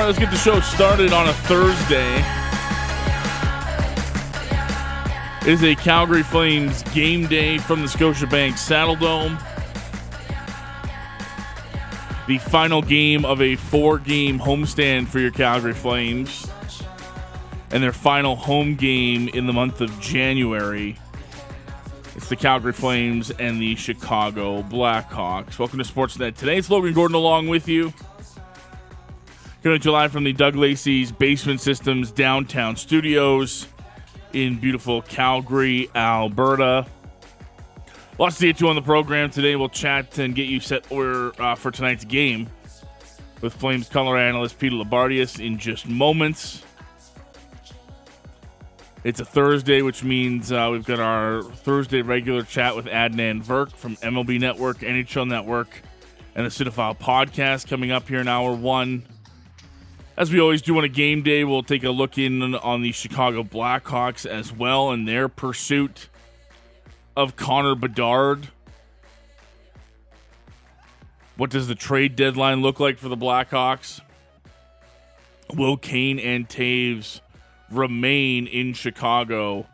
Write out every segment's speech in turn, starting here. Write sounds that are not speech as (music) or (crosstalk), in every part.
Right, let's get the show started on a Thursday. It is a Calgary Flames game day from the Scotiabank Saddledome. The final game of a four game homestand for your Calgary Flames. And their final home game in the month of January. It's the Calgary Flames and the Chicago Blackhawks. Welcome to Sportsnet. Today it's Logan Gordon along with you. Coming to you live from the Doug Lacey's Basement Systems downtown studios in beautiful Calgary, Alberta. Lots to get you on the program today. We'll chat and get you set for, uh, for tonight's game with Flames color analyst Peter Loubardias in just moments. It's a Thursday, which means uh, we've got our Thursday regular chat with Adnan Virk from MLB Network, NHL Network, and the Cinephile podcast coming up here in hour one as we always do on a game day, we'll take a look in on the Chicago Blackhawks as well and their pursuit of Connor Bedard. What does the trade deadline look like for the Blackhawks? Will Kane and Toews remain in Chicago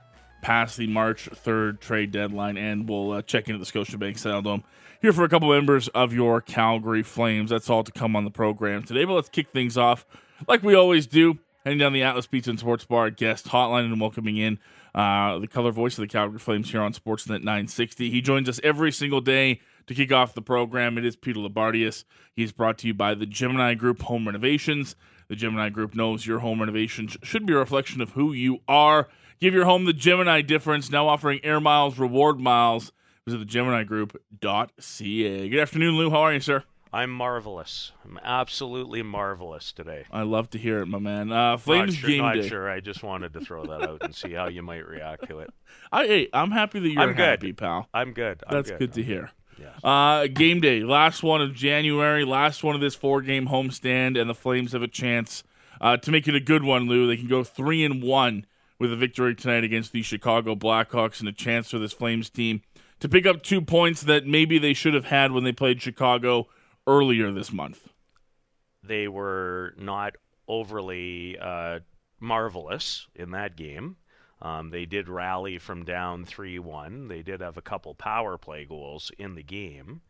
past the March 3rd trade deadline? And we'll uh, check into the Scotiabank Saddledome here for a couple members of your Calgary Flames. That's all to come on the program today. But let's kick things off like we always do, heading down the Atlas Pizza and Sports Bar guest hotline and welcoming in uh, the color voice of the Calgary Flames here on Sportsnet 960. He joins us every single day to kick off the program. It is Peter Loubardias. He's brought to you by the Gemini Group Home Renovations. The Gemini Group knows your home renovation should be a reflection of who you are. Give your home the Gemini difference. Now offering air miles, reward miles. Visit the GeminiGroup.ca. Good afternoon, Lou. How are you, sir? I'm marvelous. I'm absolutely marvelous today. I love to hear it, my man. Uh, Flames not sure, game not day. sure. I just wanted to throw that out and see how you might react to it. (laughs) I, hey, I'm happy that you're I'm good. happy, pal. I'm good. I'm That's good, good to I'm hear. Yes. Uh, game day, last one of January, last one of this four-game homestand, and the Flames have a chance uh, to make it a good one. Lou, they can go three and one with a victory tonight against the Chicago Blackhawks, and a chance for this Flames team to pick up two points that maybe they should have had when they played Chicago earlier this month. They were not overly uh, marvelous in that game. Um, they did rally from down 3 1. They did have a couple power play goals in the game,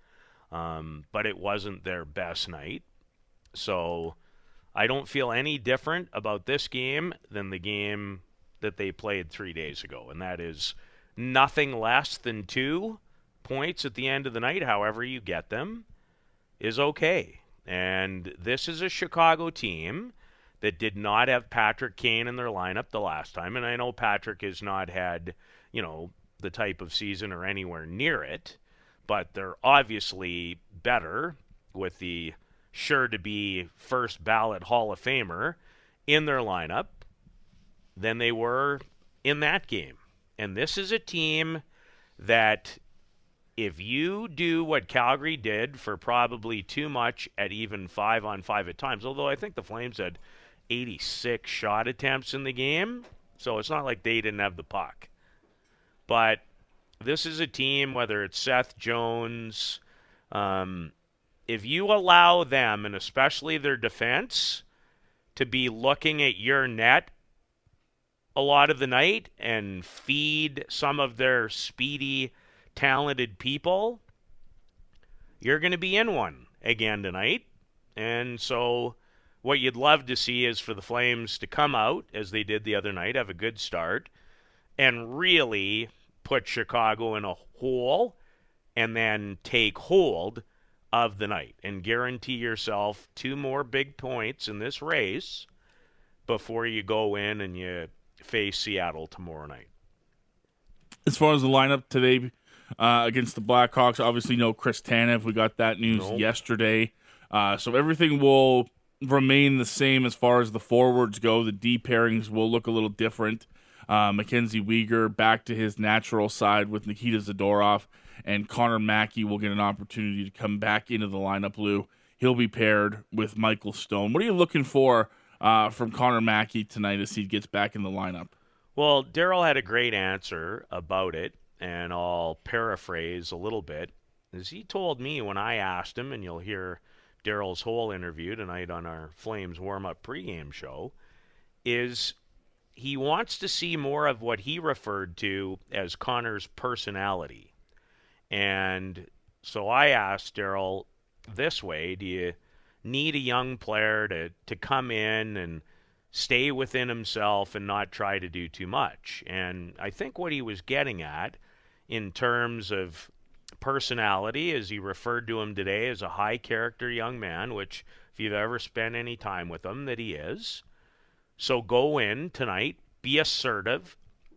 um, but it wasn't their best night. So I don't feel any different about this game than the game that they played three days ago, and that is nothing less than two points at the end of the night, however you get them, is okay. And this is a Chicago team that did not have Patrick Kane in their lineup the last time. And I know Patrick has not had, you know, the type of season or anywhere near it, but they're obviously better with the sure to be first ballot Hall of Famer in their lineup than they were in that game. And this is a team that if you do what Calgary did for probably too much at even five on five at times, although I think the Flames had 86 shot attempts in the game, so it's not like they didn't have the puck. But this is a team, whether it's Seth Jones, um, if you allow them, and especially their defense, to be looking at your net a lot of the night and feed some of their speedy, talented people, you're going to be in one again tonight. And so, what you'd love to see is for the Flames to come out, as they did the other night, have a good start, and really put Chicago in a hole and then take hold of the night and guarantee yourself two more big points in this race before you go in and you face Seattle tomorrow night. As far as the lineup today, uh, against the Blackhawks. Obviously, no Chris Tanev. We got that news Nope. yesterday. Uh, so everything will remain the same as far as the forwards go. The D pairings will look a little different. Uh, Mackenzie Weegar back to his natural side with Nikita Zadorov, and Connor Mackey will get an opportunity to come back into the lineup. Lou, he'll be paired with Michael Stone. What are you looking for uh, from Connor Mackey tonight as he gets back in the lineup? Well, Daryl had a great answer about it, and I'll paraphrase a little bit. As he told me when I asked him, and you'll hear Daryl's whole interview tonight on our Flames warm up pregame show, is he wants to see more of what he referred to as Connor's personality. And so I asked Daryl this way Do you need a young player to, to come in and stay within himself and not try to do too much? And I think what he was getting at in terms of personality, as he referred to him today as a high character young man, which if you've ever spent any time with him, that he is. So go in tonight, be assertive.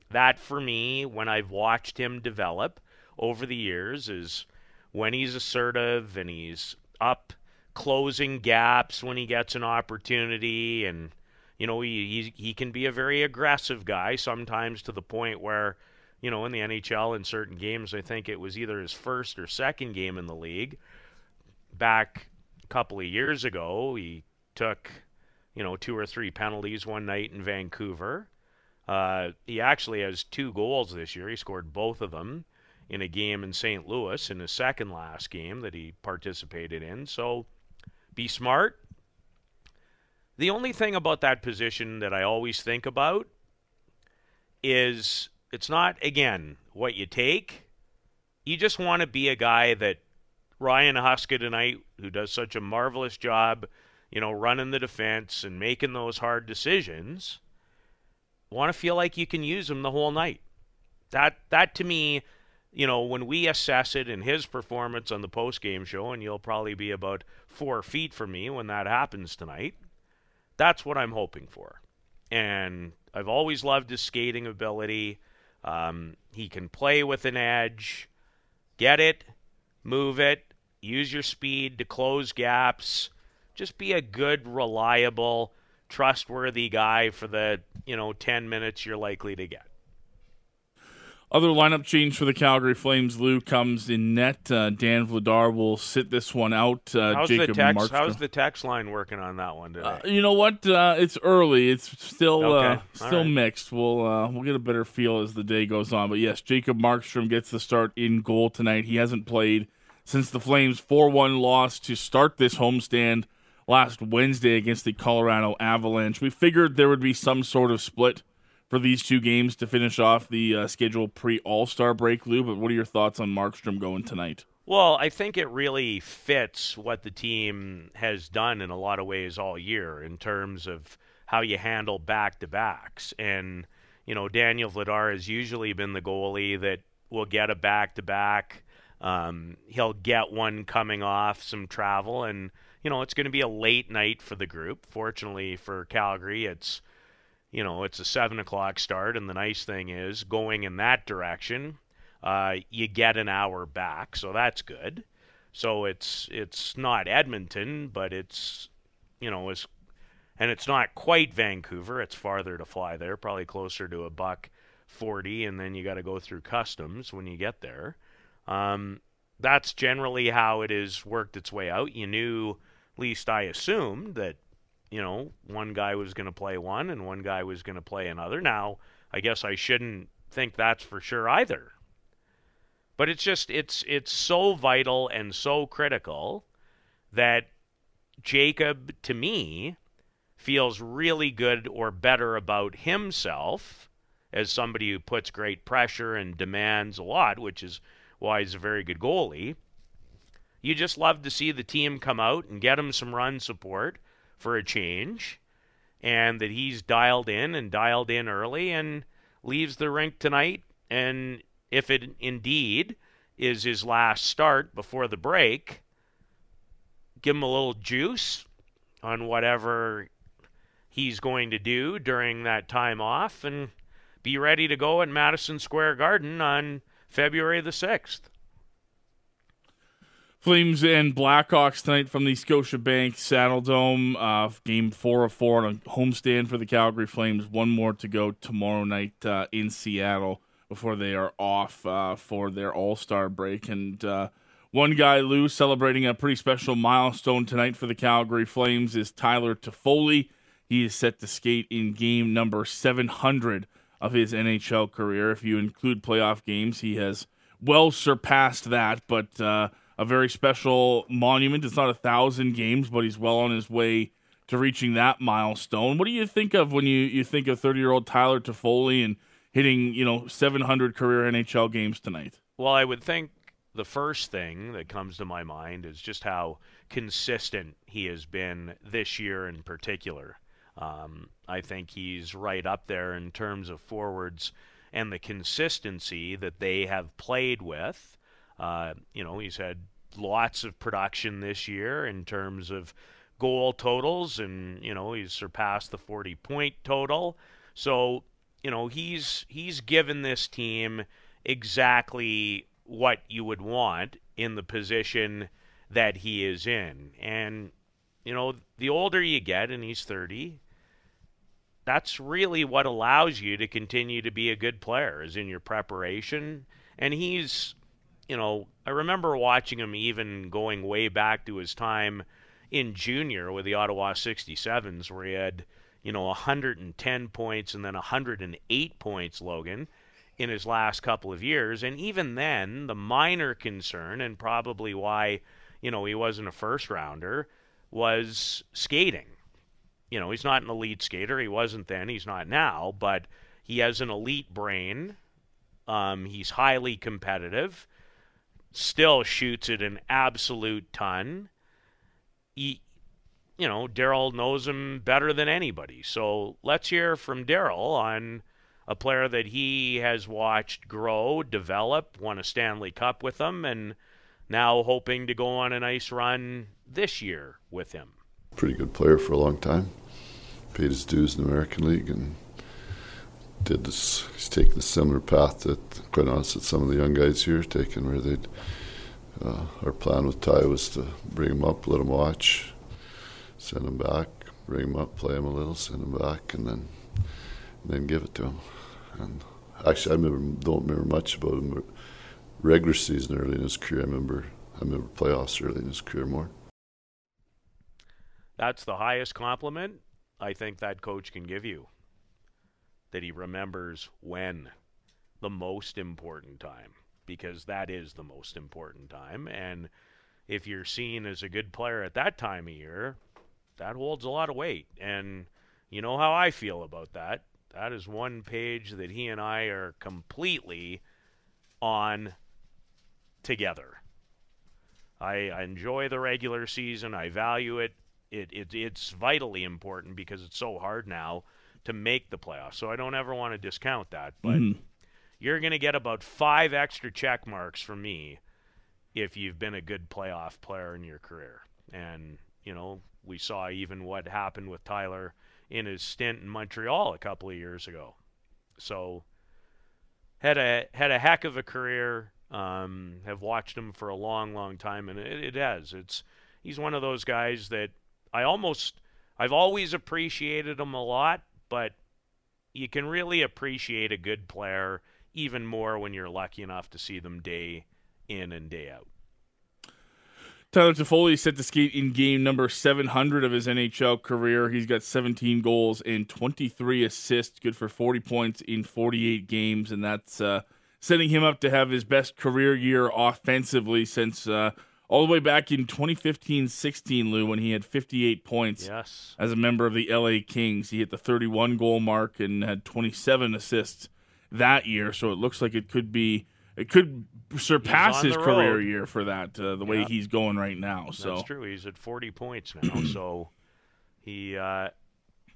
That for me, when I've watched him develop over the years, is when he's assertive and he's up closing gaps when he gets an opportunity and you know he he, he can be a very aggressive guy sometimes to the point where you know in the NHL in certain games I think it was either his first or second game in the league back a couple of years ago he took you know two or three penalties one night in Vancouver uh, he actually has two goals this year he scored both of them in a game in St. Louis in his second last game that he participated in. So be smart. The only thing about that position that I always think about is it's not, again, what you take. You just want to be a guy that Ryan Huska tonight, who does such a marvelous job, you know, running the defense and making those hard decisions, want to feel like you can use him the whole night. That that to me you know, when we assess it in his performance on the post game show, and you'll probably be about four feet from me when that happens tonight, that's what I'm hoping for. And I've always loved his skating ability. Um, he can play with an edge, get it, move it, use your speed to close gaps. Just be a good, reliable, trustworthy guy for the you know 10 minutes you're likely to get. Other lineup change for the Calgary Flames. Lou comes in net. Uh, Dan Vladar will sit this one out. Uh, how's Jacob the text? Markstrom. How's the tax line working on that one today? Uh, you know what? Uh, it's early. It's still Okay. uh, still right. mixed. We'll uh, we'll get a better feel as the day goes on. But yes, Jacob Markstrom gets the start in goal tonight. He hasn't played since the Flames four one loss to start this homestand last Wednesday against the Colorado Avalanche. We figured there would be some sort of split for these two games to finish off the uh, schedule pre All Star break, Lou. But what are your thoughts on Markstrom going tonight? Well, I think it really fits what the team has done in a lot of ways all year in terms of how you handle back to backs. And, you know, Daniel Vladar has usually been the goalie that will get a back to back. He'll get one coming off some travel, and, you know, it's going to be a late night for the group. Fortunately for Calgary, it's you know, it's a seven o'clock start, and the nice thing is going in that direction, uh, you get an hour back, so that's good. So it's it's not Edmonton, but it's you know it's and it's not quite Vancouver. It's farther to fly there, probably closer to a buck forty, and then you got to go through customs when you get there. Um, that's generally how it has worked its way out. You knew, at least I assumed, that you know, one guy was going to play one and one guy was going to play another. Now, I guess I shouldn't think that's for sure either. But it's just it's it's so vital and so critical that Jacob to me feels really good or better about himself as somebody who puts great pressure and demands a lot, which is why he's a very good goalie. You just love to see the team come out and get him some run support for a change, and that he's dialed in and dialed in early and leaves the rink tonight. And if it indeed is his last start before the break, give him a little juice on whatever he's going to do during that time off and be ready to go at Madison Square Garden on February the 6th. Flames and Blackhawks tonight from the Scotiabank Saddledome. Uh, game four of four on a homestand for the Calgary Flames. One more to go tomorrow night uh, in Seattle before they are off uh, for their All Star break. And uh, one guy, Lou, celebrating a pretty special milestone tonight for the Calgary Flames is Tyler Toffoli. He is set to skate in game number 700 of his NHL career. If you include playoff games, he has well surpassed that, but uh, a very special monument. It's not a thousand games, but he's well on his way to reaching that milestone. What do you think of when you, you think of 30 year old Tyler Toffoli and hitting, you know, 700 career NHL games tonight? Well, I would think the first thing that comes to my mind is just how consistent he has been this year in particular. Um, I think he's right up there in terms of forwards and the consistency that they have played with. Uh, you know, he's had lots of production this year in terms of goal totals, and you know he's surpassed the 40 point total. So you know he's he's given this team exactly what you would want in the position that he is in, and you know the older you get, and he's 30. That's really what allows you to continue to be a good player, is in your preparation. And he's you know, I remember watching him even going way back to his time in junior with the Ottawa 67s, where he had, you know, 110 points and then 108 points, Logan, in his last couple of years. And even then, the minor concern, and probably why, you know, he wasn't a first rounder, was skating. You know, he's not an elite skater. He wasn't then. He's not now. But he has an elite brain. Um, he's highly competitive still shoots it an absolute ton. He, you know, Daryl knows him better than anybody. So let's hear from Daryl on a player that he has watched grow, develop, won a Stanley Cup with him, and now hoping to go on a nice run this year with him. Pretty good player for a long time. Paid his dues in the American League and did this. He's taken a similar path that, quite honestly, some of the young guys here are taking, where they'd. Uh, our plan with Ty was to bring him up, let him watch, send him back, bring him up, play him a little, send him back, and then and then give it to him. And actually, I remember, don't remember much about him. Regular season early in his career, I remember. I remember playoffs early in his career more. That's the highest compliment I think that coach can give you that he remembers when? The most important time because that is the most important time. And if you're seen as a good player at that time of year that holds a lot of weight. And you know how I feel about that. That is one page that he and I are completely on together. I, I enjoy the regular season. I value it. It, it it's vitally important because it's so hard now to make the playoffs. So I don't ever want to discount that. But mm-hmm. you're going to get about five extra check marks from me if you've been a good playoff player in your career. And, you know, we saw even what happened with Tyler in his stint in Montreal a couple of years ago. So had a had a heck of a career. Um, have watched him for a long, long time, and it, it has. It's he's one of those guys that I almost I've always appreciated him a lot, but you can really appreciate a good player even more when you're lucky enough to see them day in and day out. Tyler Toffoli set to skate in game number 700 of his NHL career. He's got 17 goals and 23 assists, good for 40 points in 48 games, and that's uh, setting him up to have his best career year offensively since uh, all the way back in 2015-16, Lou, when he had 58 points yes. as a member of the LA Kings. He hit the 31 goal mark and had 27 assists that year. So it looks like it could be it could surpass his career year for that uh, the way he's going right now. So that's true. He's at 40 points now. (clears throat) so he uh,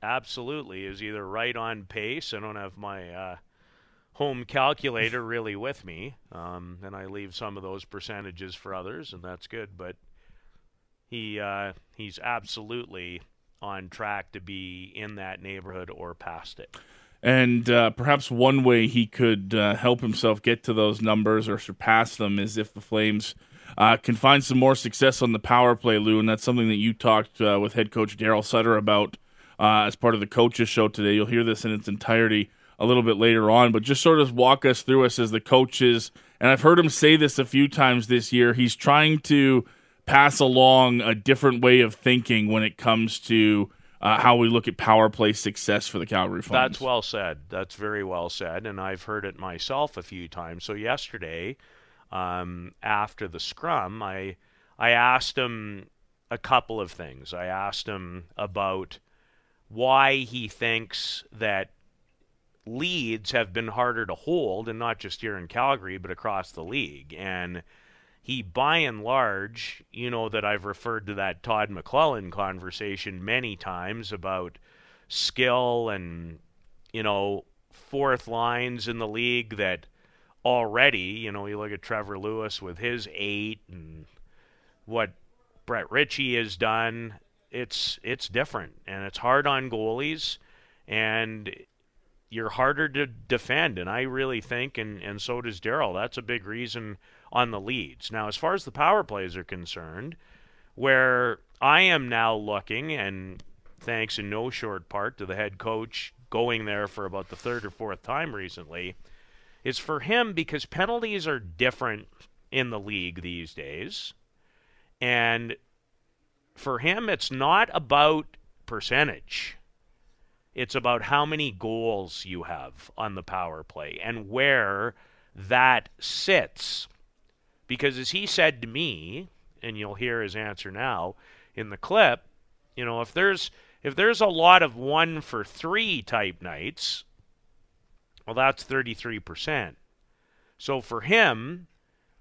absolutely is either right on pace. I don't have my uh, home calculator really with me, um, and I leave some of those percentages for others, and that's good. But he uh, he's absolutely on track to be in that neighborhood or past it. And uh, perhaps one way he could uh, help himself get to those numbers or surpass them is if the Flames uh, can find some more success on the power play, Lou. And that's something that you talked uh, with head coach Daryl Sutter about uh, as part of the coaches show today. You'll hear this in its entirety a little bit later on, but just sort of walk us through us as the coaches. And I've heard him say this a few times this year. He's trying to pass along a different way of thinking when it comes to uh, how we look at power play success for the Calgary Flames. That's well said. That's very well said, and I've heard it myself a few times. So yesterday, um, after the scrum, I I asked him a couple of things. I asked him about why he thinks that leads have been harder to hold, and not just here in Calgary, but across the league. And he, by and large, you know, that I've referred to that Todd McLellan conversation many times about skill and, you know, fourth lines in the league that already, you know, you look at Trevor Lewis with his eight and what Brett Ritchie has done. It's it's different and it's hard on goalies and you're harder to defend and I really think and, and so does Daryl. That's a big reason on the leads. Now, as far as the power plays are concerned, where I am now looking, and thanks in no short part to the head coach going there for about the third or fourth time recently, is for him because penalties are different in the league these days. And for him, it's not about percentage. It's about how many goals you have on the power play and where that sits because as he said to me, and you'll hear his answer now in the clip, you know, if there's if there's a lot of one for three type nights, well, that's 33%. So for him,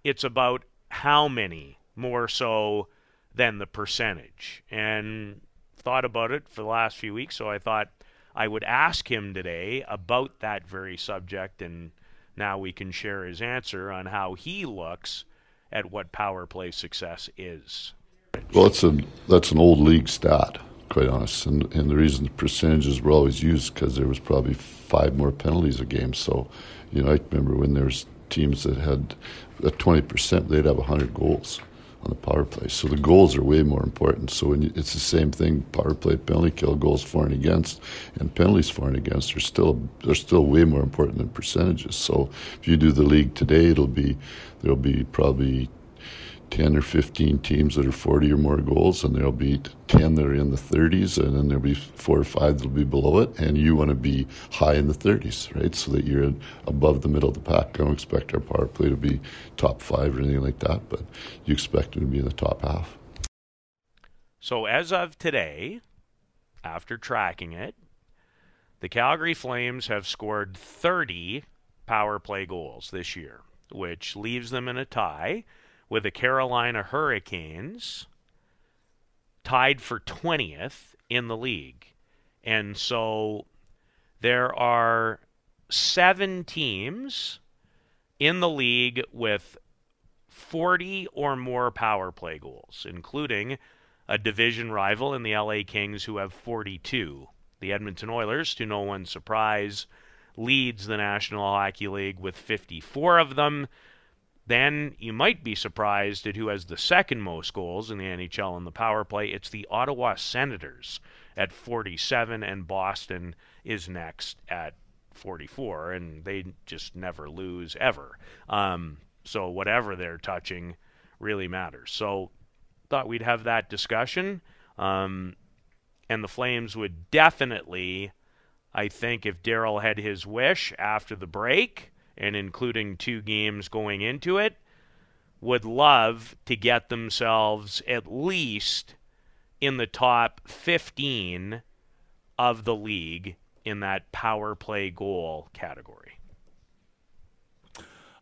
it's about how many more so than the percentage. And thought about it for the last few weeks, so I thought I would ask him today about that very subject, and now we can share his answer on how he looks at what power play success is. Well, it's a that's an old league stat, quite honest, and and the reason the percentages were always used because there was probably five more penalties a game. So, you know, I remember when there was teams that had at twenty percent, they'd have hundred goals on the power play. So the goals are way more important. So when you, it's the same thing, power play, penalty kill, goals for and against, and penalties for and against are still they're still way more important than percentages. So if you do the league today, it'll be there'll be probably 10 or 15 teams that are 40 or more goals, and there'll be 10 that are in the 30s, and then there'll be four or five that'll be below it, and you want to be high in the 30s, right? So that you're above the middle of the pack. I don't expect our power play to be top five or anything like that, but you expect it to be in the top half. So as of today, after tracking it, the Calgary Flames have scored 30 power play goals this year, which leaves them in a tie with the Carolina Hurricanes tied for 20th in the league. And so there are seven teams in the league with 40 or more power play goals, including a division rival in the LA Kings who have 42. The Edmonton Oilers, to no one's surprise, leads the National Hockey League with 54 of them. Then you might be surprised at who has the second most goals in the NHL in the power play. It's the Ottawa Senators at 47, and Boston is next at 44, and they just never lose ever. Um, so whatever they're touching really matters. So thought we'd have that discussion. Um, and the Flames would definitely, I think, if Daryl had his wish after the break, and including two games going into it, would love to get themselves at least in the top 15 of the league in that power play goal category.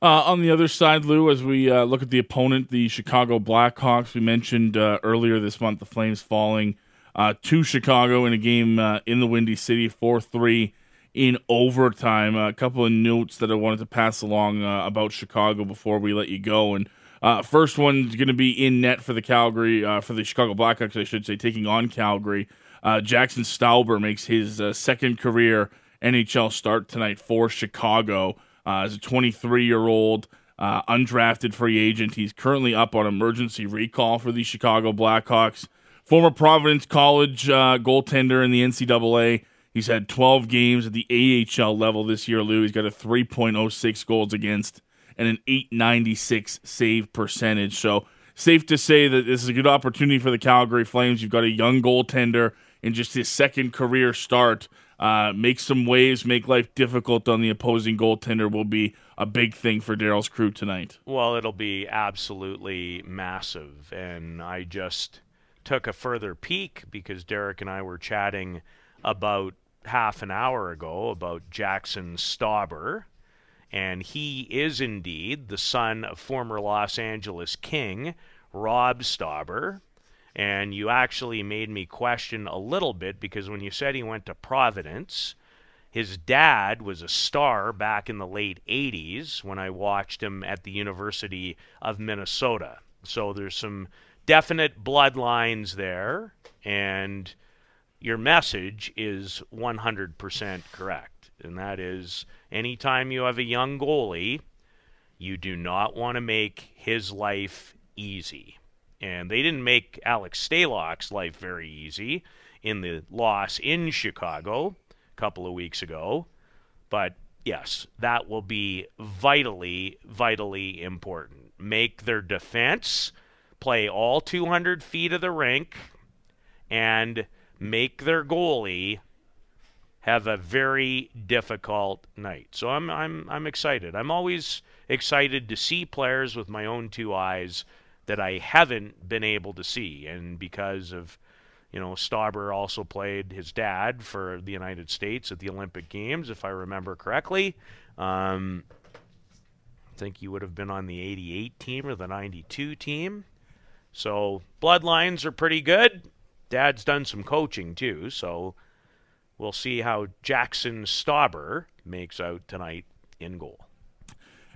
Uh, on the other side, Lou, as we uh, look at the opponent, the Chicago Blackhawks, we mentioned uh, earlier this month the Flames falling uh, to Chicago in a game uh, in the Windy City, 4 3 in overtime. a couple of notes that I wanted to pass along uh, about Chicago before we let you go. And uh, first one's going to be in net for the Calgary, uh, for the Chicago Blackhawks, I should say, taking on Calgary. Uh, Jaxson Stauber makes his uh, second career NHL start tonight for Chicago uh, as a 23 year old undrafted free agent. He's currently up on emergency recall for the Chicago Blackhawks. Former Providence College goaltender in the NCAA. He's had 12 games at the AHL level this year, Lou. He's got a 3.06 goals against and an 896 save percentage. So, safe to say that this is a good opportunity for the Calgary Flames. You've got a young goaltender in just his second career start. Uh, make some waves, make life difficult on the opposing goaltender will be a big thing for Daryl's crew tonight. Well, it'll be absolutely massive. And I just took a further peek because Derek and I were chatting about half an hour ago about Jaxson Stauber. And he is indeed the son of former Los Angeles King Rob Stauber. And you actually made me question a little bit because when you said he went to Providence, his dad was a star back in the late 80s when I watched him at the University of Minnesota. So there's some definite bloodlines there, and your message is 100% correct. And that is anytime you have a young goalie, you do not want to make his life easy. And they didn't make Alex Stalock's life very easy in the loss in Chicago a couple of weeks ago. But yes, that will be vitally, vitally important. Make their defense play all 200 feet of the rink and make their goalie have a very difficult night. So I'm I'm I'm excited. I'm always excited to see players with my own two eyes that I haven't been able to see. And because of, you know, Stauber also played his dad for the United States at the Olympic Games, if I remember correctly. Um, I think he would have been on the 88 team or the 92 team. So bloodlines are pretty good. Dad's done some coaching too, so we'll see how Jaxson Stauber makes out tonight in goal.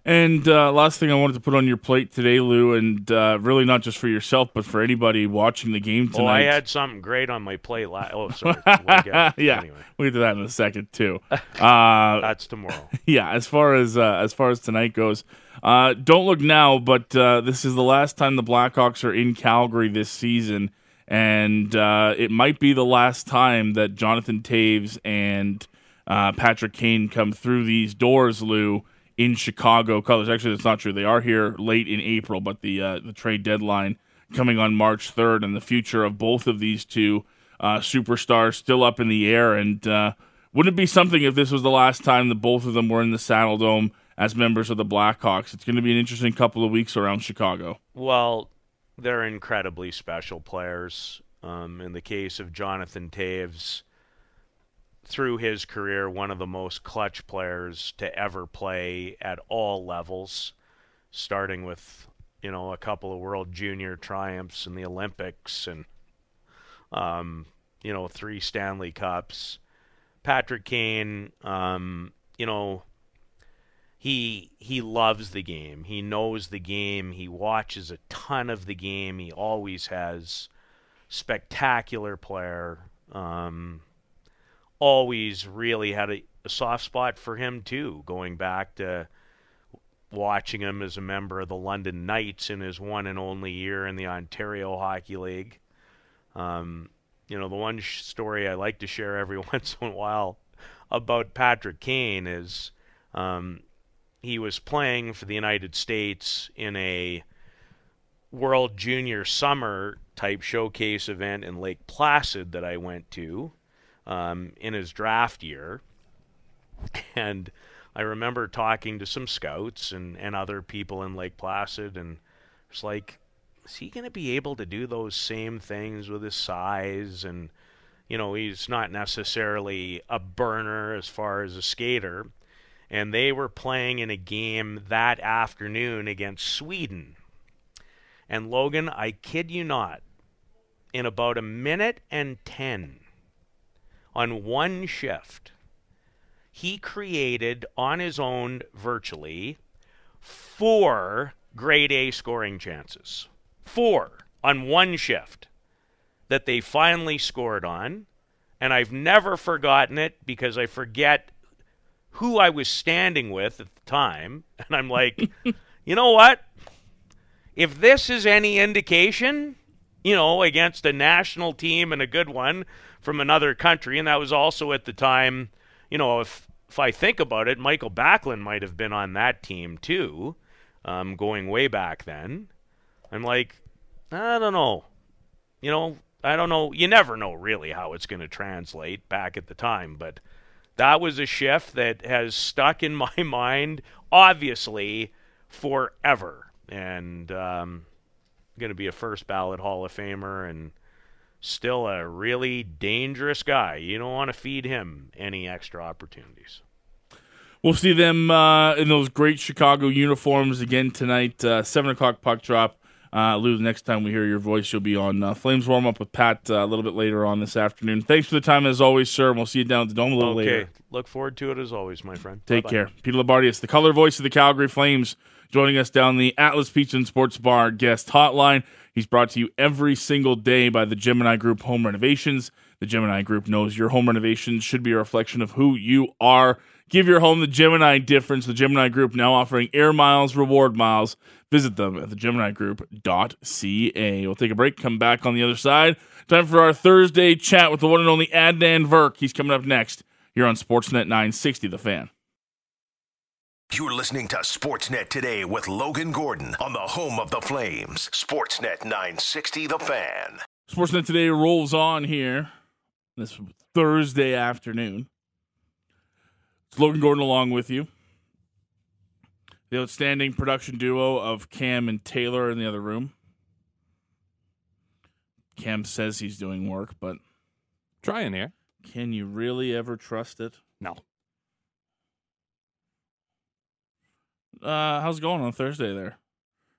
And uh, last thing I wanted to put on your plate today, Lou, and uh, really not just for yourself, but for anybody watching the game tonight. Oh, I had something great on my plate. La- oh, (laughs) sorry. We'll yeah, anyway. we'll get to that in a second too. (laughs) Uh, That's tomorrow. (laughs) Yeah, as far as uh, as far as tonight goes, uh, don't look now, but uh, this is the last time the Blackhawks are in Calgary this season, and it might be the last time that Jonathan Toews and Patrick Kane come through these doors, Lou in Chicago colors. Actually, that's not true. They are here late in April, but the uh, the trade deadline coming on March third, and the future of both of these two uh, superstars still up in the air. And uh, wouldn't it be something if this was the last time that both of them were in the Saddledome as members of the Blackhawks? It's going to be an interesting couple of weeks around Chicago. Well, they're incredibly special players. Um, in the case of Jonathan Toews, through his career, one of the most clutch players to ever play at all levels, starting with you know a couple of World Junior triumphs in the Olympics and um, you know three Stanley Cups. Patrick Kane, um, you know, he he loves the game. He knows the game. He watches a ton of the game. He always has spectacular player. Um, always really had a, a soft spot for him too, going back to watching him as a member of the London Knights in his one and only year in the Ontario Hockey League. Um, you know, the one sh- story I like to share every (laughs) once in a while about Patrick Kane is um, he was playing for the United States in a World Junior Summer type showcase event in Lake Placid that I went to um, in his draft year. And I remember talking to some scouts and, and other people in Lake Placid, and it's like, is he going to be able to do those same things with his size? And, you know, he's not necessarily a burner as far as a skater. And they were playing in a game that afternoon against Sweden. And Logan, I kid you not, in about a minute and 10, on one shift, he created on his own virtually four grade A scoring chances. Four on one shift that they finally scored on. And I've never forgotten it because I forget who I was standing with at the time, (laughs) and I'm like, you know what? If this is any indication, you know, against a national team and a good one from another country, and that was also at the time, you know, if if I think about it, Mikael Backlund might have been on that team too, um, going way back then. I'm like, I don't know. You know, I don't know. You never know really how it's going to translate back at the time, but that was a shift that has stuck in (laughs) my mind, obviously, forever. And um, going to be a first ballot Hall of Famer and still a really dangerous guy. You don't want to feed him any extra opportunities. We'll see them uh, in those great Chicago uniforms again tonight. Uh, Seven o'clock puck drop. Uh, Lou, the next time we hear your voice, you'll be on uh, Flames warm up with Pat uh, a little bit later on this afternoon. Thanks for the time as always, sir. And we'll see you down at the Dome a little okay. later. Look forward to it as always, my friend. Take Bye-bye. care. Peter Loubardias, the color voice of the Calgary Flames, joining us down the Atlas Pizza and Sports Bar guest hotline. He's brought to you every single day by the Gemini Group Home Renovations. The Gemini Group knows your home renovations should be a reflection of who you are. Give your home the Gemini difference. The Gemini Group now offering air miles, reward miles. Visit them at thegeminigroup.ca. We'll take a break, come back on the other side. Time for our Thursday chat with the one and only Adnan Virk. He's coming up next here on Sportsnet 960, The Fan. You're listening to Sportsnet today with Logan Gordon on the home of the Flames. Sportsnet 960 The Fan. Sportsnet today rolls on here this Thursday afternoon. It's Logan Gordon along with you. The outstanding production duo of Cam and Taylor in the other room. Cam says he's doing work, but Trying here. can you really ever trust it? No. Uh, how's it going on Thursday there?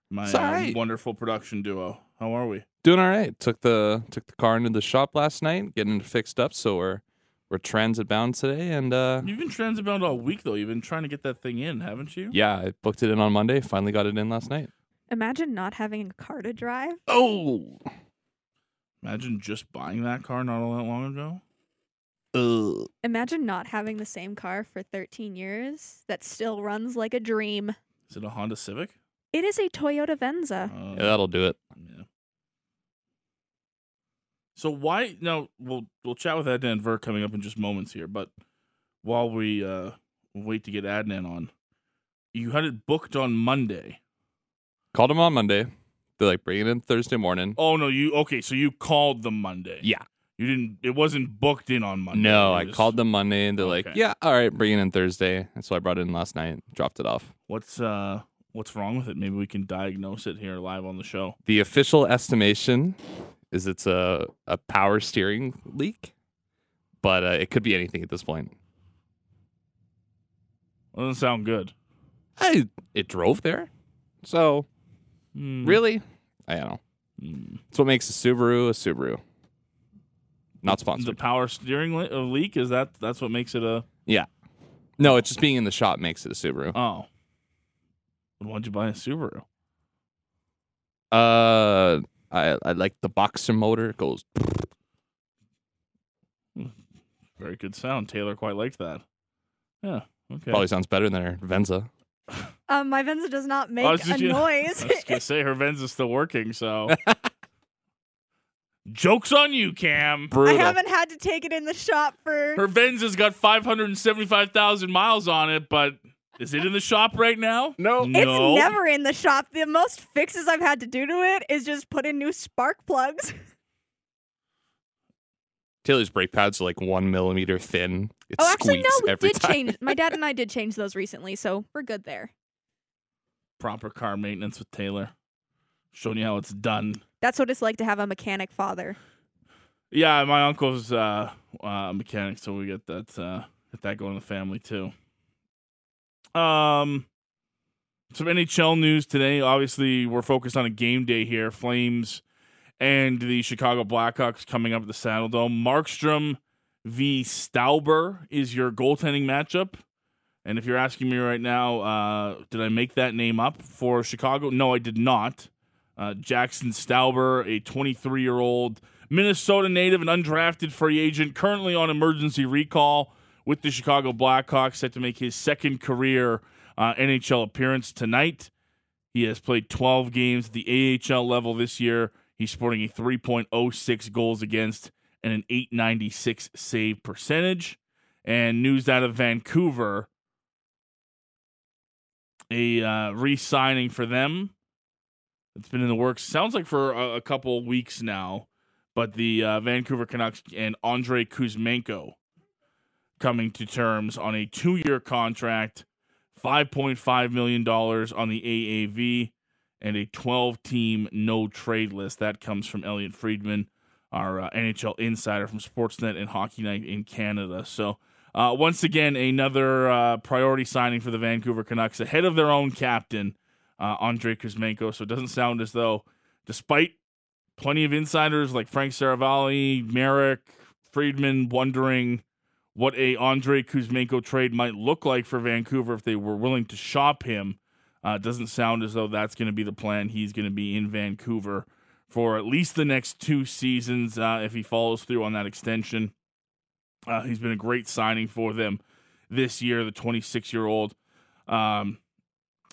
My all um, wonderful production duo. How are we? Doing all right. Took the took the car into the shop last night, getting it fixed up, so we're we're transit bound today and uh You've been transit bound all week though. You've been trying to get that thing in, haven't you? yeah, I booked it in on Monday, finally got it in last night. Imagine not having a car to drive. Oh. Imagine just buying that car not all that long ago. Ugh. Imagine not having the same car for 13 years that still runs like a dream. Is it a Honda Civic? It is a Toyota Venza. Uh, Yeah, that'll do it. yeah. So why now we'll we'll chat with Adnan Virk coming up in just moments here, but while we uh wait to get Adnan on, you had it booked on Monday. Called him on Monday. They're like bring it in Thursday morning. Oh no, you okay, so you called them Monday. Yeah. You didn't it wasn't booked in on Monday. No, I called them Monday and they're like, Yeah, all right, bring it in Thursday. And so I brought it in last night, dropped it off. What's uh what's wrong with it? Maybe we can diagnose it here live on the show. The official estimation is it's a, a power steering leak, but uh, it could be anything at this point. Doesn't sound good. I it drove there, so Hmm. really, I don't know. Hmm. It's what makes a Subaru a Subaru. Not sponsored. The power steering le- leak is that that's what makes it a yeah, no, it's just being in the shop makes it a Subaru. oh. Why'd you buy a Subaru? Uh, I I like the boxer motor. It goes. (laughs) Very good sound. Taylor quite liked that. Yeah. Okay. Probably sounds better than our Venza. (laughs) Um, my Venza does not make I was a just gonna- (laughs) noise. I was gonna say her Venza's still working, so jokes on you, Cam. I haven't had to take it in the shop for. Her Venza's got five hundred and seventy-five thousand miles on it, but is it in the shop right now? No. It's No. never in the shop. The most fixes I've had to do to it is just put in new spark plugs. (laughs) Taylor's brake pads are like one millimeter thin. It oh, actually, no, we did time. change. My dad (laughs) and I did change those recently, so we're good there. Proper car maintenance with Taylor. Showing you how it's done. That's what it's like to have a mechanic father. Yeah, my uncle's uh, uh, mechanic, so we get that uh, get that going in the family too. Um, some NHL news today. Obviously, we're focused on a game day here. Flames and the Chicago Blackhawks coming up at the Saddledome. Markstrom v. Stauber is your goaltending matchup. And if you're asking me right now, uh, did I make that name up for Chicago? No, I did not. Uh, Jaxson Stauber, a 23 year old Minnesota native and undrafted free agent, currently on emergency recall with the Chicago Blackhawks, set to make his second career uh, NHL appearance tonight. He has played 12 games at the AHL level this year. He's sporting a 3.06 goals against and an 896 save percentage. And news out of Vancouver a uh, re signing for them. It's been in the works, sounds like for a, a couple weeks now. But the uh, Vancouver Canucks and Andrei Kuzmenko coming to terms on a two year contract, $5.5 million on the AAV, and a 12 team no trade list. That comes from Elliot Friedman, our uh, NHL insider from Sportsnet and Hockey Night in Canada. So, uh, once again, another uh, priority signing for the Vancouver Canucks ahead of their own captain, uh, Andrei Kuzmenko. So it doesn't sound as though, despite plenty of insiders like Frank Seravalli, Merrick, Friedman wondering what a Andrei Kuzmenko trade might look like for Vancouver if they were willing to shop him. Uh, doesn't sound as though that's going to be the plan. He's going to be in Vancouver for at least the next two seasons uh, if he follows through on that extension. Uh, he's been a great signing for them this year, the 26 year old, um,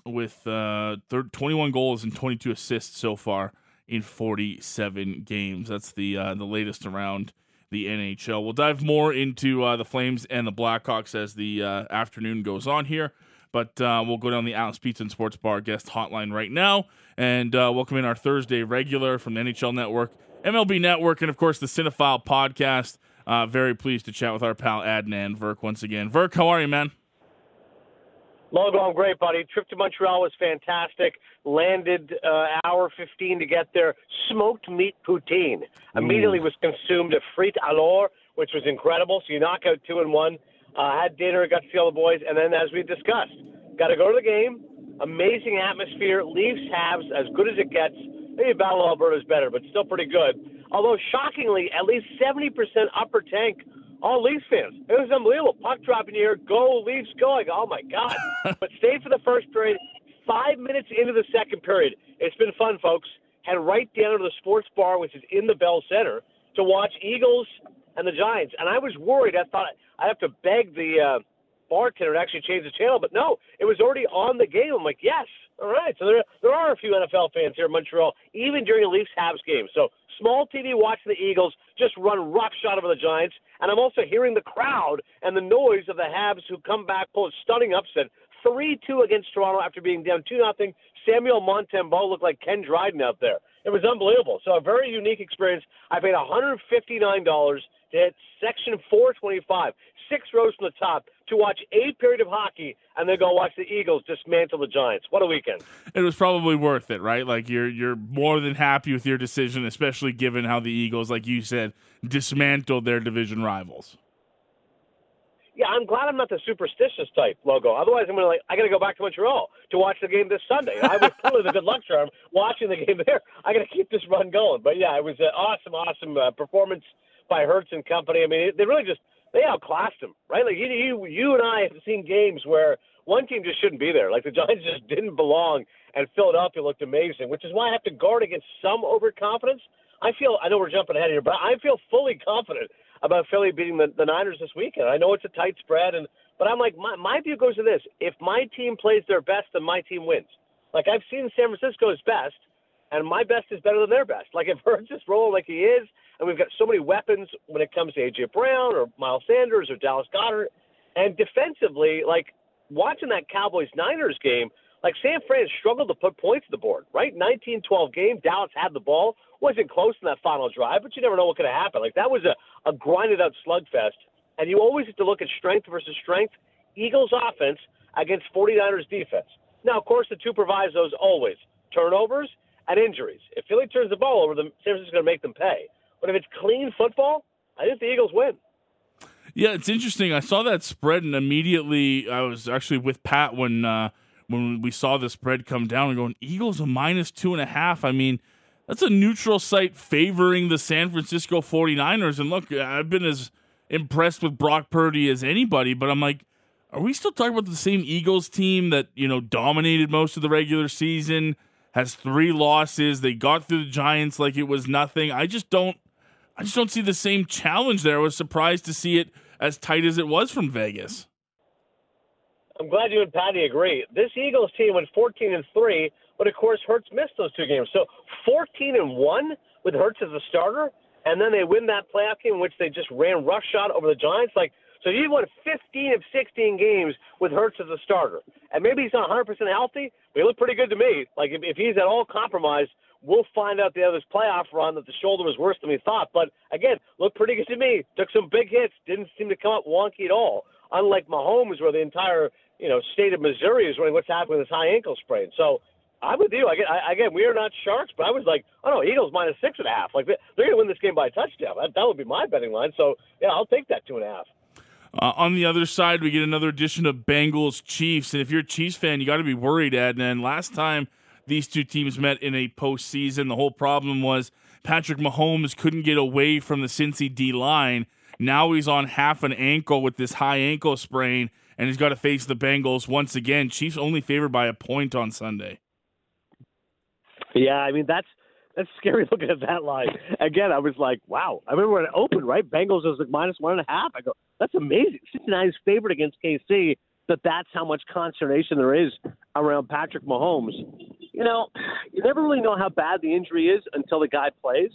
with uh, 21 goals and 22 assists so far in 47 games. That's the uh, the latest around the NHL. We'll dive more into uh, the Flames and the Blackhawks as the uh, afternoon goes on here. But uh, we'll go down the Atlas Pizza and Sports Bar guest hotline right now and uh, welcome in our Thursday regular from the NHL Network, MLB Network, and of course the Cinephile podcast. Uh, very pleased to chat with our pal Adnan Virk once again. Virk, how are you, man? Logo, I'm great, buddy. Trip to Montreal was fantastic. Landed uh, hour 15 to get there. Smoked meat poutine. Immediately was consumed a frite alors, which was incredible. So you knock out two and one. Uh, had dinner, got to see all the boys, and then as we discussed, got to go to the game. Amazing atmosphere. Leafs Habs as good as it gets. Maybe Battle Alberta is better, but still pretty good. Although shockingly, at least 70% upper tank all Leafs fans. It was unbelievable. Puck dropping here, go Leafs, go. I go, oh my god! (laughs) but stayed for the first period. Five minutes into the second period, it's been fun, folks. Head right down to the sports bar, which is in the Bell Center, to watch Eagles and the Giants. And I was worried. I thought I'd have to beg the uh, bartender to actually change the channel, but no, it was already on the game. I'm like, yes, all right. So there there are a few NFL fans here in Montreal, even during a Leafs Habs game. So small TV watching the Eagles just run roughshod over the Giants, and I'm also hearing the crowd and the noise of the Habs who come back, pull a stunning upset, three two against Toronto after being down two nothing. Samuel Montembeault looked like Ken Dryden out there. It was unbelievable. So a very unique experience. I paid $159 to hit section 425, six rows from the top, to watch a period of hockey and then go watch the Eagles dismantle the Giants. What a weekend! It was probably worth it, right? Like you're you're more than happy with your decision, especially given how the Eagles, like you said, dismantled their division rivals. Yeah, I'm glad I'm not the superstitious type logo. Otherwise, I'm gonna like I got to go back to Montreal to watch the game this Sunday. I was probably the good luck charm watching the game there. I got to keep this run going. But yeah, it was an awesome, awesome uh, performance by Hurts and company. I mean, they really just they outclassed them, right? Like you, you, you and I have seen games where one team just shouldn't be there. Like the Giants (laughs) just didn't belong, and Philadelphia looked amazing, which is why I have to guard against some overconfidence. I feel I know we're jumping ahead here, but I feel fully confident about Philly beating the, the Niners this weekend. I know it's a tight spread, and but I'm like my my view goes to this: if my team plays their best, then my team wins. Like I've seen San Francisco's best, and my best is better than their best. Like if Hurts is rolling like he is, and we've got so many weapons when it comes to AJ Brown or Miles Sanders or Dallas Goedert. and defensively, like watching that Cowboys Niners game, like San Fran struggled to put points on the board, right? 19-12 game, Dallas had the ball, wasn't close in that final drive, but you never know what could have happened. Like that was a, a grinded out slugfest. And you always have to look at strength versus strength. Eagles offense against 49ers defense. Now, of course, the two provisos always turnovers and injuries. If Philly turns the ball over, the San Francisco's going to make them pay. But if it's clean football, I think the Eagles win. Yeah, it's interesting. I saw that spread, and immediately I was actually with Pat when uh, when we saw the spread come down and going Eagles a minus two and a half. I mean, that's a neutral site favoring the San Francisco 49ers. And look, I've been as impressed with Brock Purdy as anybody, but I'm like, are we still talking about the same Eagles team that, you know, dominated most of the regular season, has three losses, they got through the Giants like it was nothing. I just don't I just don't see the same challenge there. I was surprised to see it as tight as it was from Vegas. I'm glad you and Patty agree. This Eagles team went 14 and three, but of course Hurts missed those two games. So 14 and one with Hurts as a starter, and then they win that playoff game in which they just ran roughshod over the Giants. Like so, you won 15 of 16 games with Hurts as a starter, and maybe he's not 100 percent healthy, but he looked pretty good to me. Like if, if he's at all compromised, we'll find out the other playoff run that the shoulder was worse than we thought. But again, looked pretty good to me. Took some big hits, didn't seem to come up wonky at all. Unlike Mahomes, where the entire you know state of Missouri is running what's happening with his high ankle sprain. So I'm with you. Again, I, again, we are not sharks, but I was like, oh no, Eagles minus six and a half. Like they're going to win this game by a touchdown. That, that would be my betting line. So yeah, I'll take that two and a half. Uh, on the other side, we get another edition of Bengals Chiefs, and if you're a Chiefs fan, you got to be worried. Ed, and last time these two teams met in a postseason, the whole problem was Patrick Mahomes couldn't get away from the Cincy D line. Now he's on half an ankle with this high ankle sprain, and he's got to face the Bengals once again. Chiefs only favored by a point on Sunday. Yeah, I mean that's that's (laughs) scary looking at that line. Again, I was like, wow. I remember when it opened, right? Bengals was like minus one and a half. I go, that's amazing. Cincinnati's favorite against KC. That that's how much consternation there is around Patrick Mahomes. You know, you never really know how bad the injury is until the guy plays.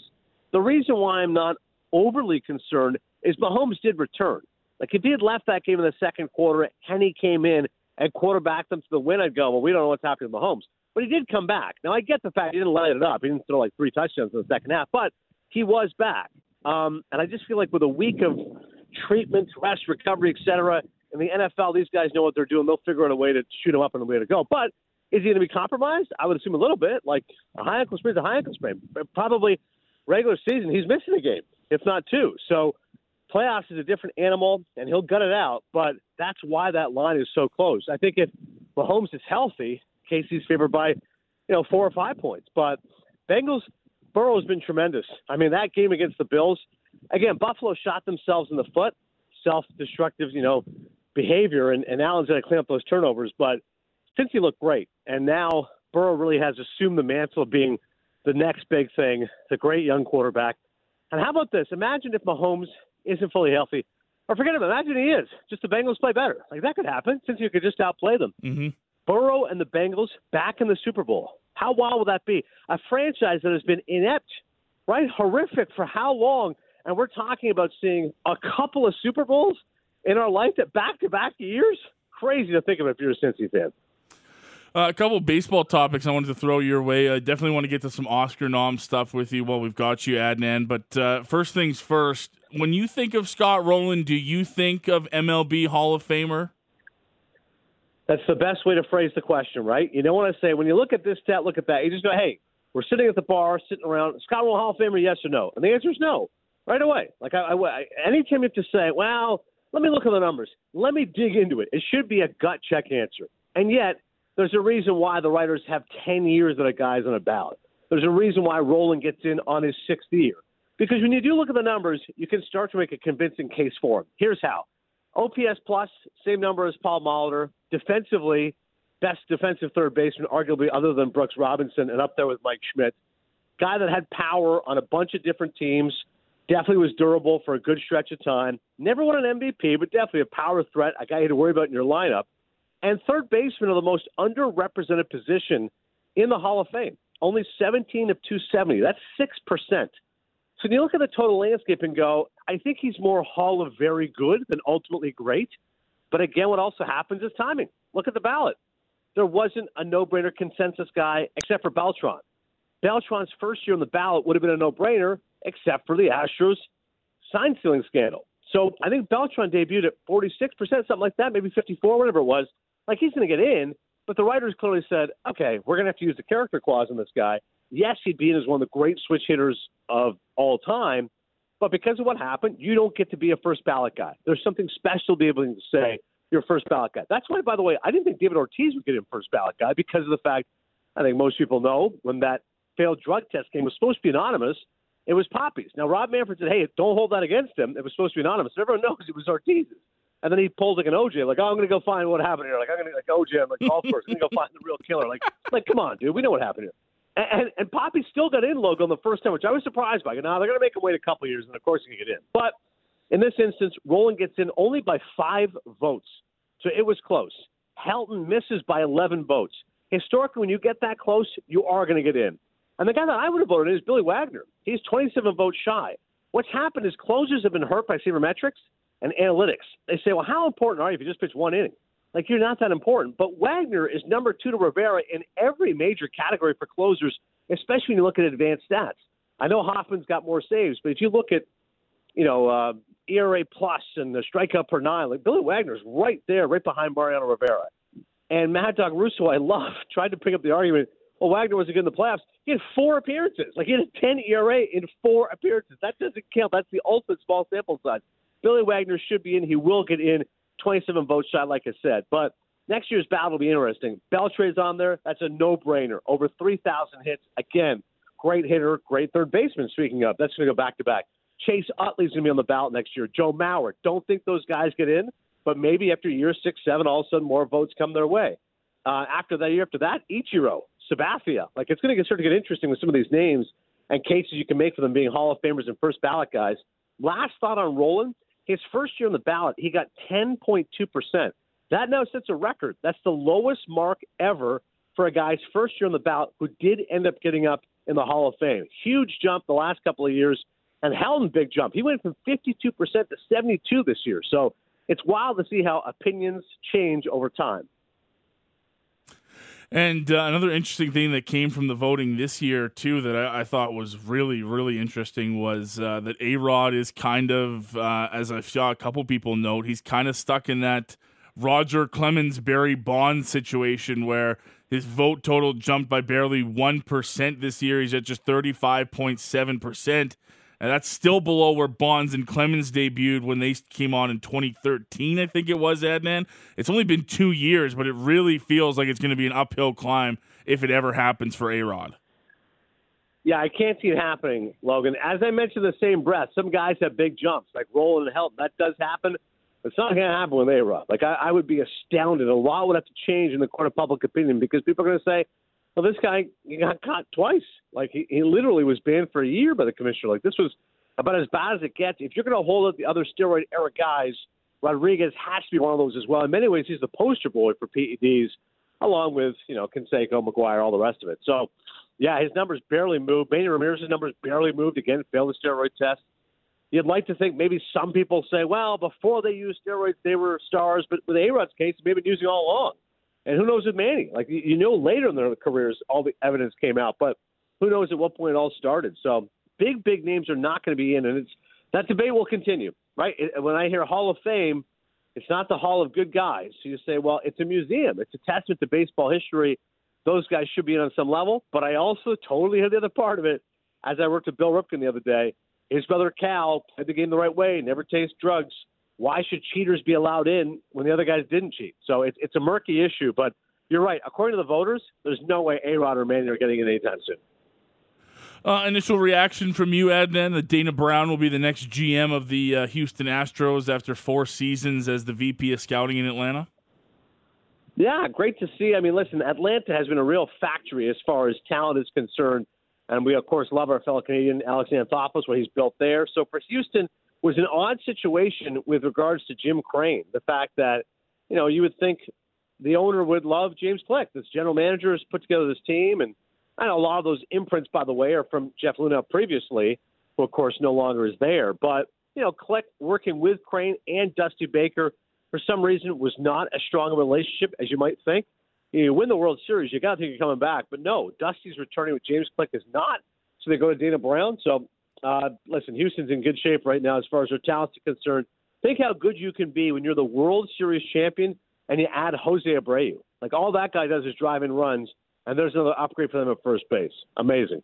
The reason why I'm not overly concerned is Mahomes did return. Like if he had left that game in the second quarter, Henne came in and quarterbacked them to the win, I'd go, well, we don't know what's happening with Mahomes. But he did come back. Now I get the fact he didn't light it up. He didn't throw like three touchdowns in the second half, but he was back. Um, and I just feel like with a week of treatment, rest, recovery, etc. In the NFL, these guys know what they're doing. They'll figure out a way to shoot him up and a way to go. But is he going to be compromised? I would assume a little bit. Like a high ankle sprain is a high ankle sprain. Probably regular season, he's missing a game, if not two. So playoffs is a different animal, and he'll gut it out. But that's why that line is so close. I think if Mahomes is healthy, KC's favored by, you know, four or five points. But Bengals, Burrow's been tremendous. I mean, that game against the Bills, again, Buffalo shot themselves in the foot, self-destructive, you know, behavior, and, and Allen's going to clean up those turnovers. But Cincy looked great, and now Burrow really has assumed the mantle of being the next big thing, the great young quarterback. And how about this? Imagine if Mahomes isn't fully healthy, or forget him. Imagine he is. Just the Bengals play better. Like that could happen Cincy could just outplay them. Mm-hmm. Burrow and the Bengals back in the Super Bowl. How wild will that be? A franchise that has been inept, right? Horrific for how long? And we're talking about seeing a couple of Super Bowls in our life that back to back years. Crazy to think of if you're a Cincy fan. Uh, a couple baseball topics I wanted to throw your way. I definitely want to get to some Oscar nom stuff with you while we've got you, Adnan. But uh, first things first, when you think of Scott Rolen, do you think of MLB Hall of Famer? That's the best way to phrase the question, right? You don't want to say, when you look at this stat, look at that. You just go, hey, we're sitting at the bar, sitting around. Scott Rolen Hall of Famer, yes or no? And the answer is no, right away. Like, I, I, anytime you have to say, well, let me look at the numbers, let me dig into it, it should be a gut check answer. And yet, there's a reason why the writers have 10 years that a guy's on a ballot. There's a reason why Rolen gets in on his sixth year. Because when you do look at the numbers, you can start to make a convincing case for him. Here's how. OPS plus, same number as Paul Molitor. Defensively, best defensive third baseman, arguably other than Brooks Robinson, and up there with Mike Schmidt. Guy that had power on a bunch of different teams. Definitely was durable for a good stretch of time. Never won an MVP, but definitely a power threat, a guy you had to worry about in your lineup. And third baseman of the most underrepresented position in the Hall of Fame. Only 17 of 270. That's 6%. So you look at the total landscape and go, I think he's more Hall of very good than ultimately great. But again, what also happens is timing. Look at the ballot. There wasn't a no brainer consensus guy except for Beltran. Beltran's first year on the ballot would have been a no brainer except for the Astros sign stealing scandal. So I think Beltran debuted at 46%, something like that, maybe 54, whatever it was. Like he's going to get in, but the writers clearly said, okay, we're going to have to use the character clause on this guy yes, he'd be in as one of the great switch hitters of all time, but because of what happened, you don't get to be a first ballot guy. There's something special to be able to say you're a first ballot guy. That's why, by the way, I didn't think David Ortiz would get in first ballot guy because of the fact I think most people know when that failed drug test came was supposed to be anonymous. It was Papi's. Now Rob Manfred said, "Hey, don't hold that against him. It was supposed to be anonymous." And everyone knows it was Ortiz's. And then he pulled like an OJ, like, "Oh, I'm going to go find what happened here." Like, I'm going to like OJ on the golf course. I'm going to go find the real killer. Like, like, come on, dude. We know what happened here. And, and Papi still got in Logan the first time, which I was surprised by. Now they're going to make him wait a couple years, and of course he can get in. But In this instance, Rolen gets in only by five votes. So it was close. Helton misses by 11 votes. Historically, when you get that close, you are going to get in. And the guy that I would have voted is Billy Wagner. He's 27 votes shy. What's happened is closers have been hurt by sabermetrics and analytics. They say, well, how important are you if you just pitch one inning? Like, you're not that important. But Wagner is number two to Rivera in every major category for closers, especially when you look at advanced stats. I know Hoffman's got more saves, but if you look at, you know, uh, ERA plus and the strikeout per nine, like Billy Wagner's right there, right behind Mariano Rivera. And Mad Dog Russo, I love, (laughs) tried to pick up the argument. Well, Wagner wasn't good in the playoffs. He had four appearances. Like he had a 10 ERA in four appearances. That doesn't count. That's the ultimate small sample size. Billy Wagner should be in. He will get in. 27 votes shot, like I said. But next year's battle will be interesting. Beltre's on there. That's a no-brainer. Over 3,000 hits. Again, great hitter, great third baseman. Speaking of, that's going to go back to back. Chase Utley's going to be on the ballot next year. Joe Mauer. Don't think those guys get in, but maybe after year six, seven, all of a sudden more votes come their way. Uh, after that year, after that, Ichiro, Sabathia. Like it's going to start to get interesting with some of these names and cases you can make for them being Hall of Famers and first ballot guys. Last thought on Rolen. His first year on the ballot, he got 10.2%. That now sets a record. That's the lowest mark ever for a guy's first year on the ballot who did end up getting up in the Hall of Fame. Huge jump the last couple of years. And Helton, big jump. He went from 52% to 72 this year. So it's wild to see how opinions change over time. And uh, another interesting thing that came from the voting this year, too, that I, I thought was really, really interesting was uh, that A Rod is kind of, uh, as I saw a couple people note, he's kind of stuck in that Roger Clemens Barry Bonds situation where his vote total jumped by barely 1% this year. He's at just 35.7%. And that's still below where Bonds and Clemens debuted when they came on in 2013, I think it was, Adnan. It's only been two years, but it really feels like it's going to be an uphill climb if it ever happens for A Rod. Yeah, I can't see it happening, Logan. As I mentioned the same breath, some guys have big jumps, like Rolen and Helton. That does happen. It's not going to happen with A Rod. Like, I, I would be astounded. A lot would have to change in the court of public opinion because people are going to say, well, this guy got caught twice. Like he, he literally was banned for a year by the commissioner. Like this was about as bad as it gets. If you're going to hold up the other steroid era guys, Rodriguez has to be one of those as well. In many ways, he's the poster boy for PEDs, along with you know Canseco, McGwire, all the rest of it. So, yeah, his numbers barely moved. Manny Ramirez's numbers barely moved. Again, failed the steroid test. You'd like to think maybe some people say, well, before they used steroids, they were stars, but with A Rod's case, been using all along. And who knows with Manny? Like you know, later in their careers, all the evidence came out, but who knows at what point it all started? So big, big names are not going to be in, and it's that debate will continue, right? It, when I hear Hall of Fame, it's not the Hall of Good Guys. So you say, well, it's a museum. It's a testament to baseball history. Those guys should be in on some level, but I also totally hear the other part of it. As I worked with Bill Ripken the other day, his brother Cal played the game the right way, never taste drugs why should cheaters be allowed in when the other guys didn't cheat? So it's it's a murky issue, but you're right. According to the voters, there's no way A Rod or Manny are getting in anytime soon. Uh, initial reaction from you, Adnan, that Dana Brown will be the next GM of the uh, Houston Astros after four seasons as the VP of scouting in Atlanta? Yeah, great to see. I mean, listen, Atlanta has been a real factory as far as talent is concerned. And we, of course, love our fellow Canadian, Alex Anthopoulos, what he's built there. So for Houston, was an odd situation with regards to Jim Crane. The fact that, you know, you would think the owner would love James Click. This general manager has put together this team. And I know a lot of those imprints, by the way, are from Jeff Luhnow previously, who, of course, no longer is there. But, you know, Click working with Crane and Dusty Baker for some reason was not as strong a relationship as you might think. You win the World Series, you got to think you're coming back. But no, Dusty's returning with James Click is not. So they go to Dana Brown. So uh, listen, Houston's in good shape right now as far as their talents are concerned. Think how good you can be when you're the World Series champion and you add Jose Abreu. Like all that guy does is drive in runs, and there's another upgrade for them at first base. Amazing.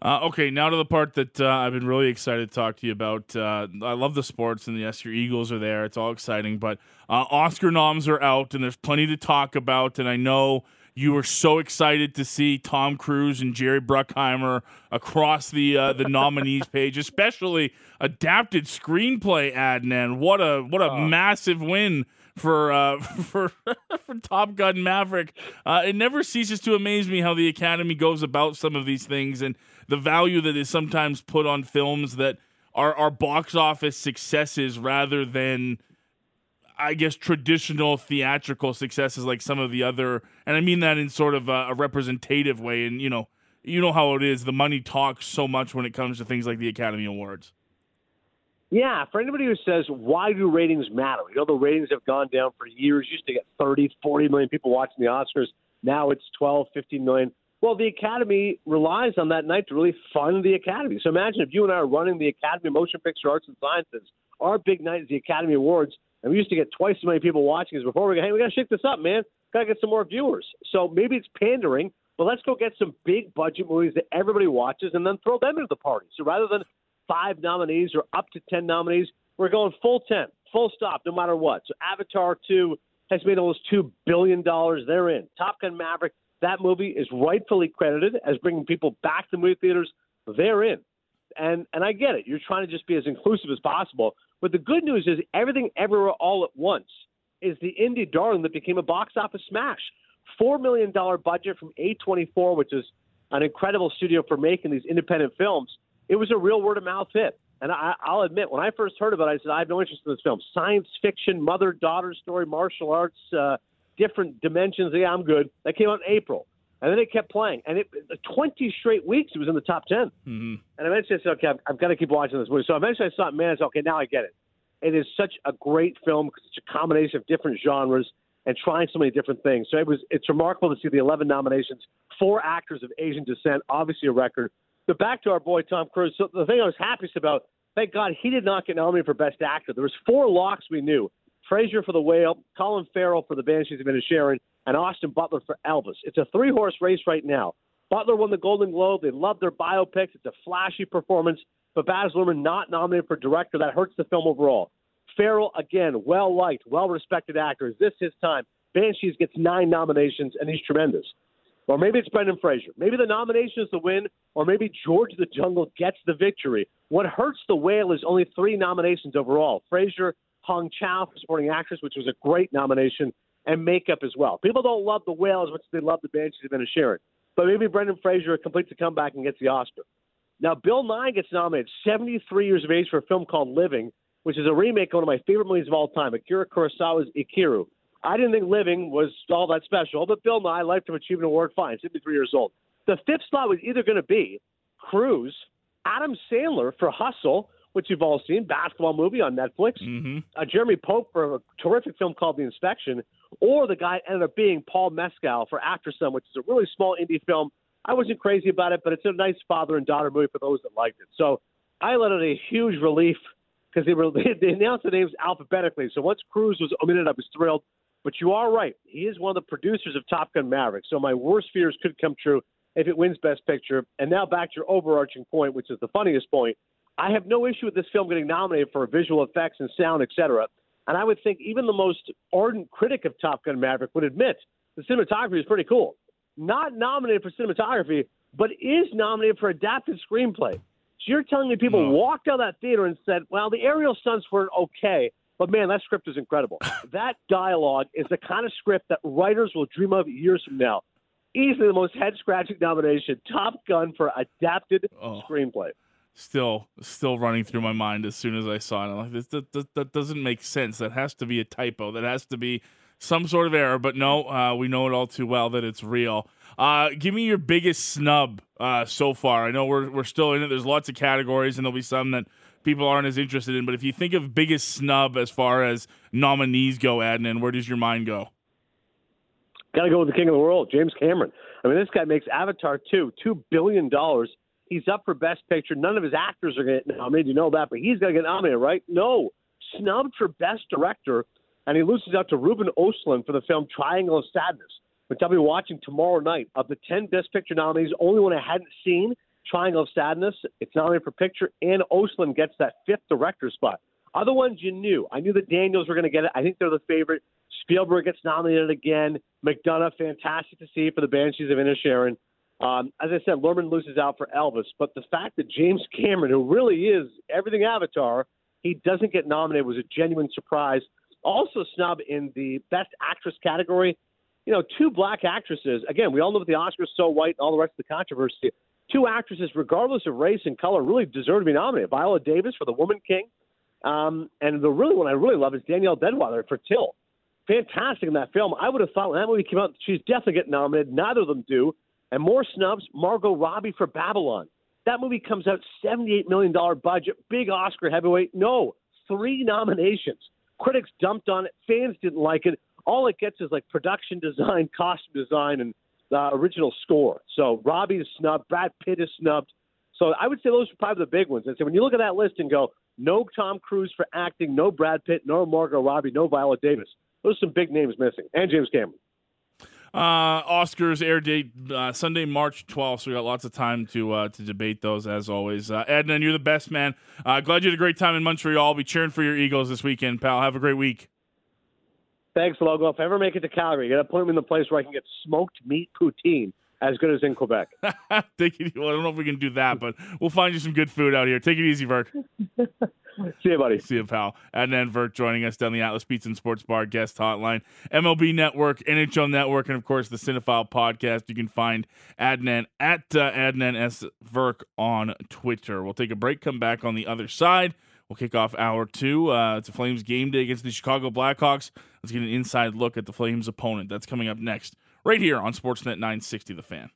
Uh, okay, now to the part that uh, I've been really excited to talk to you about. Uh, I love the sports, and yes, your Eagles are there. It's all exciting, but uh, Oscar noms are out, and there's plenty to talk about. And I know you were so excited to see Tom Cruise and Jerry Bruckheimer across the uh, the nominees (laughs) page, especially adapted screenplay. Adnan, what a what a oh. massive win for uh, (laughs) for for Top Gun Maverick. Uh, it never ceases to amaze me how the Academy goes about some of these things and the value that is sometimes put on films that are are box office successes rather than I guess traditional theatrical successes like some of the other, and I mean that in sort of a, a, representative way. And you know, you know how it is. The money talks so much when it comes to things like the Academy Awards. Yeah, for anybody who says, why do ratings matter? You know, the ratings have gone down for years. used to get 30, 40 million people watching the Oscars. Now it's 12, 15 million. Well, the Academy relies on that night to really fund the Academy. So imagine if you and I are running the Academy of Motion Picture Arts and Sciences. Our big night is the Academy Awards, and we used to get twice as many people watching as before. We go, hey, we got to shake this up, man. Got to get some more viewers. So maybe it's pandering, but let's go get some big budget movies that everybody watches and then throw them into the party. So rather than five nominees or up to 10 nominees, we're going full 10, full stop, no matter what. So Avatar 2 has made almost $2 billion. They're in. Top Gun Maverick that movie is rightfully credited as bringing people back to movie theaters. They're in. And and I get it. You're trying to just be as inclusive as possible. But the good news is everything everywhere all at once is the indie darling that became a box office smash. Four million dollar budget from A24, which is an incredible studio for making these independent films. It was a real word of mouth hit. And I, I'll admit, when I first heard about it, I said, I have no interest in this film. Science fiction, mother daughter story, martial arts, uh, different dimensions. Yeah, I'm good. That came out in April. And then it kept playing. And it 20 straight weeks, it was in the top 10. Mm-hmm. And eventually I said, okay, I've, I've, got to keep watching this movie. So eventually I saw it, man, I said, okay, now I get it. It is such a great film because it's a combination of different genres and trying so many different things. So it was it's remarkable to see the 11 nominations, four actors of Asian descent, obviously a record. But back to our boy Tom Cruise. So the thing I was happiest about, thank God he did not get nominated for Best Actor. There was four locks we knew. Fraser for The Whale, Colin Farrell for The Banshees of Inisherin, and Austin Butler for Elvis. It's a three horse race right now. Butler won the Golden Globe. They love their biopics. It's a flashy performance, but Baz Luhrmann not nominated for director. That hurts the film overall. Farrell, again, well liked, well respected actor. Is this his time? Banshees gets nine nominations, and he's tremendous. Or maybe it's Brendan Fraser. Maybe the nomination is the win, or maybe George the Jungle gets the victory. What hurts the whale is only three nominations overall. Fraser, Hong Chau for supporting actress, which was a great nomination, and makeup as well. People don't love the whale as much as they love the Banshees of Inisherin. But maybe Brendan Fraser completes the comeback and gets the Oscar. Now, Bill Nighy gets nominated, 73 years of age, for a film called Living, which is a remake of one of my favorite movies of all time, Akira Kurosawa's Ikiru. I didn't think Living was all that special, but Bill Nighy, Lifetime Achievement Award, fine, 73 years old. The fifth slot was either going to be Cruise, Adam Sandler for Hustle, which you've all seen, basketball movie on Netflix, mm-hmm. uh, Jeremy Pope for a terrific film called The Inspection, or the guy ended up being Paul Mescal for Aftersun, which is a really small indie film. I wasn't crazy about it, but it's a nice father and daughter movie for those that liked it. So I let it a huge relief because they, were, (laughs) they announced the names alphabetically. So once Cruise was omitted, I was thrilled. But you are right. He is one of the producers of Top Gun Maverick. So my worst fears could come true if it wins Best Picture. And now back to your overarching point, which is the funniest point. I have no issue with this film getting nominated for visual effects and sound, etc. And I would think even the most ardent critic of Top Gun Maverick would admit the cinematography is pretty cool. Not nominated for cinematography, but is nominated for adapted screenplay. So you're telling me people No. walked out of that theater and said, well, the aerial stunts were okay, but man, that script is incredible. (laughs) that dialogue is the kind of script that writers will dream of years from now. Easily the most head scratching nomination, Top Gun for adapted Oh. screenplay. Still, still running through my mind as soon as I saw it. I'm like, this, that, that, that doesn't make sense. That has to be a typo. That has to be some sort of error. But no, uh, we know it all too well that it's real. Uh, give me your biggest snub uh, so far. I know we're we're still in it. There's lots of categories, and there'll be some that people aren't as interested in. But if you think of biggest snub as far as nominees go, Adnan, where does your mind go? Got to go with the king of the world, James Cameron. I mean, this guy makes Avatar 2, $2 billion. He's up for Best Picture. None of his actors are going to get nominated. You know that, but he's going to get nominated, right? No. Snubbed for Best Director, and he loses out to Ruben Ostlund for the film Triangle of Sadness, which I'll be watching tomorrow night. Of the 10 Best Picture nominees, only one I hadn't seen, Triangle of Sadness. It's nominated for picture, and Ostlund gets that fifth director spot. Other ones you knew. I knew the Daniels were going to get it. I think they're the favorite. Spielberg gets nominated again. McDonagh, fantastic to see for the Banshees of Inisherin. Um, as I said, Luhrmann loses out for Elvis, but the fact that James Cameron, who really is everything Avatar, he doesn't get nominated was a genuine surprise. Also, snub in the Best Actress category. You know, two black actresses. Again, we all know that the Oscars so white and all the rest of the controversy. two actresses, regardless of race and color, really deserve to be nominated. Viola Davis for The Woman King, um, and the really one I really love is Danielle Deadwyler for Till. Fantastic in that film. I would have thought when that movie came out, she's definitely getting nominated. Neither of them do. And more snubs, Margot Robbie for Babylon. That movie comes out $78 million budget, big Oscar heavyweight. No, three nominations. Critics dumped on it. Fans didn't like it. All it gets is like production design, (laughs) costume design, and uh, original score. So Robbie is snubbed. Brad Pitt is snubbed. So I would say those are probably the big ones. And so when you look at that list and go, no Tom Cruise for acting, no Brad Pitt, no Margot Robbie, no Viola Davis. Those are some big names missing. And James Cameron. Uh, Oscars air date uh, Sunday, March 12th. So we got lots of time to uh, to debate those as always. Uh, Adnan, you're the best man. Uh, glad you had a great time in Montreal. I'll be cheering for your Eagles this weekend, pal. Have a great week. Thanks, Logo. If I ever make it to Calgary, to point me in the place where I can get smoked meat poutine as good as in Quebec. (laughs) Take it, well, I don't know if we can do that, but we'll find you some good food out here. Take it easy, Virk. (laughs) See you, buddy. See you, pal. And then Virk joining us down the Atlas Pizza and Sports Bar guest hotline. MLB Network, NHL Network, and of course the Cinephile podcast. You can find Adnan at uh, Adnan S. Virk on Twitter. We'll take a break, come back on the other side. We'll kick off hour two. Uh, it's a Flames game day against the Chicago Blackhawks. Let's get an inside look at the Flames opponent. That's coming up next, right here on Sportsnet 960 The Fan.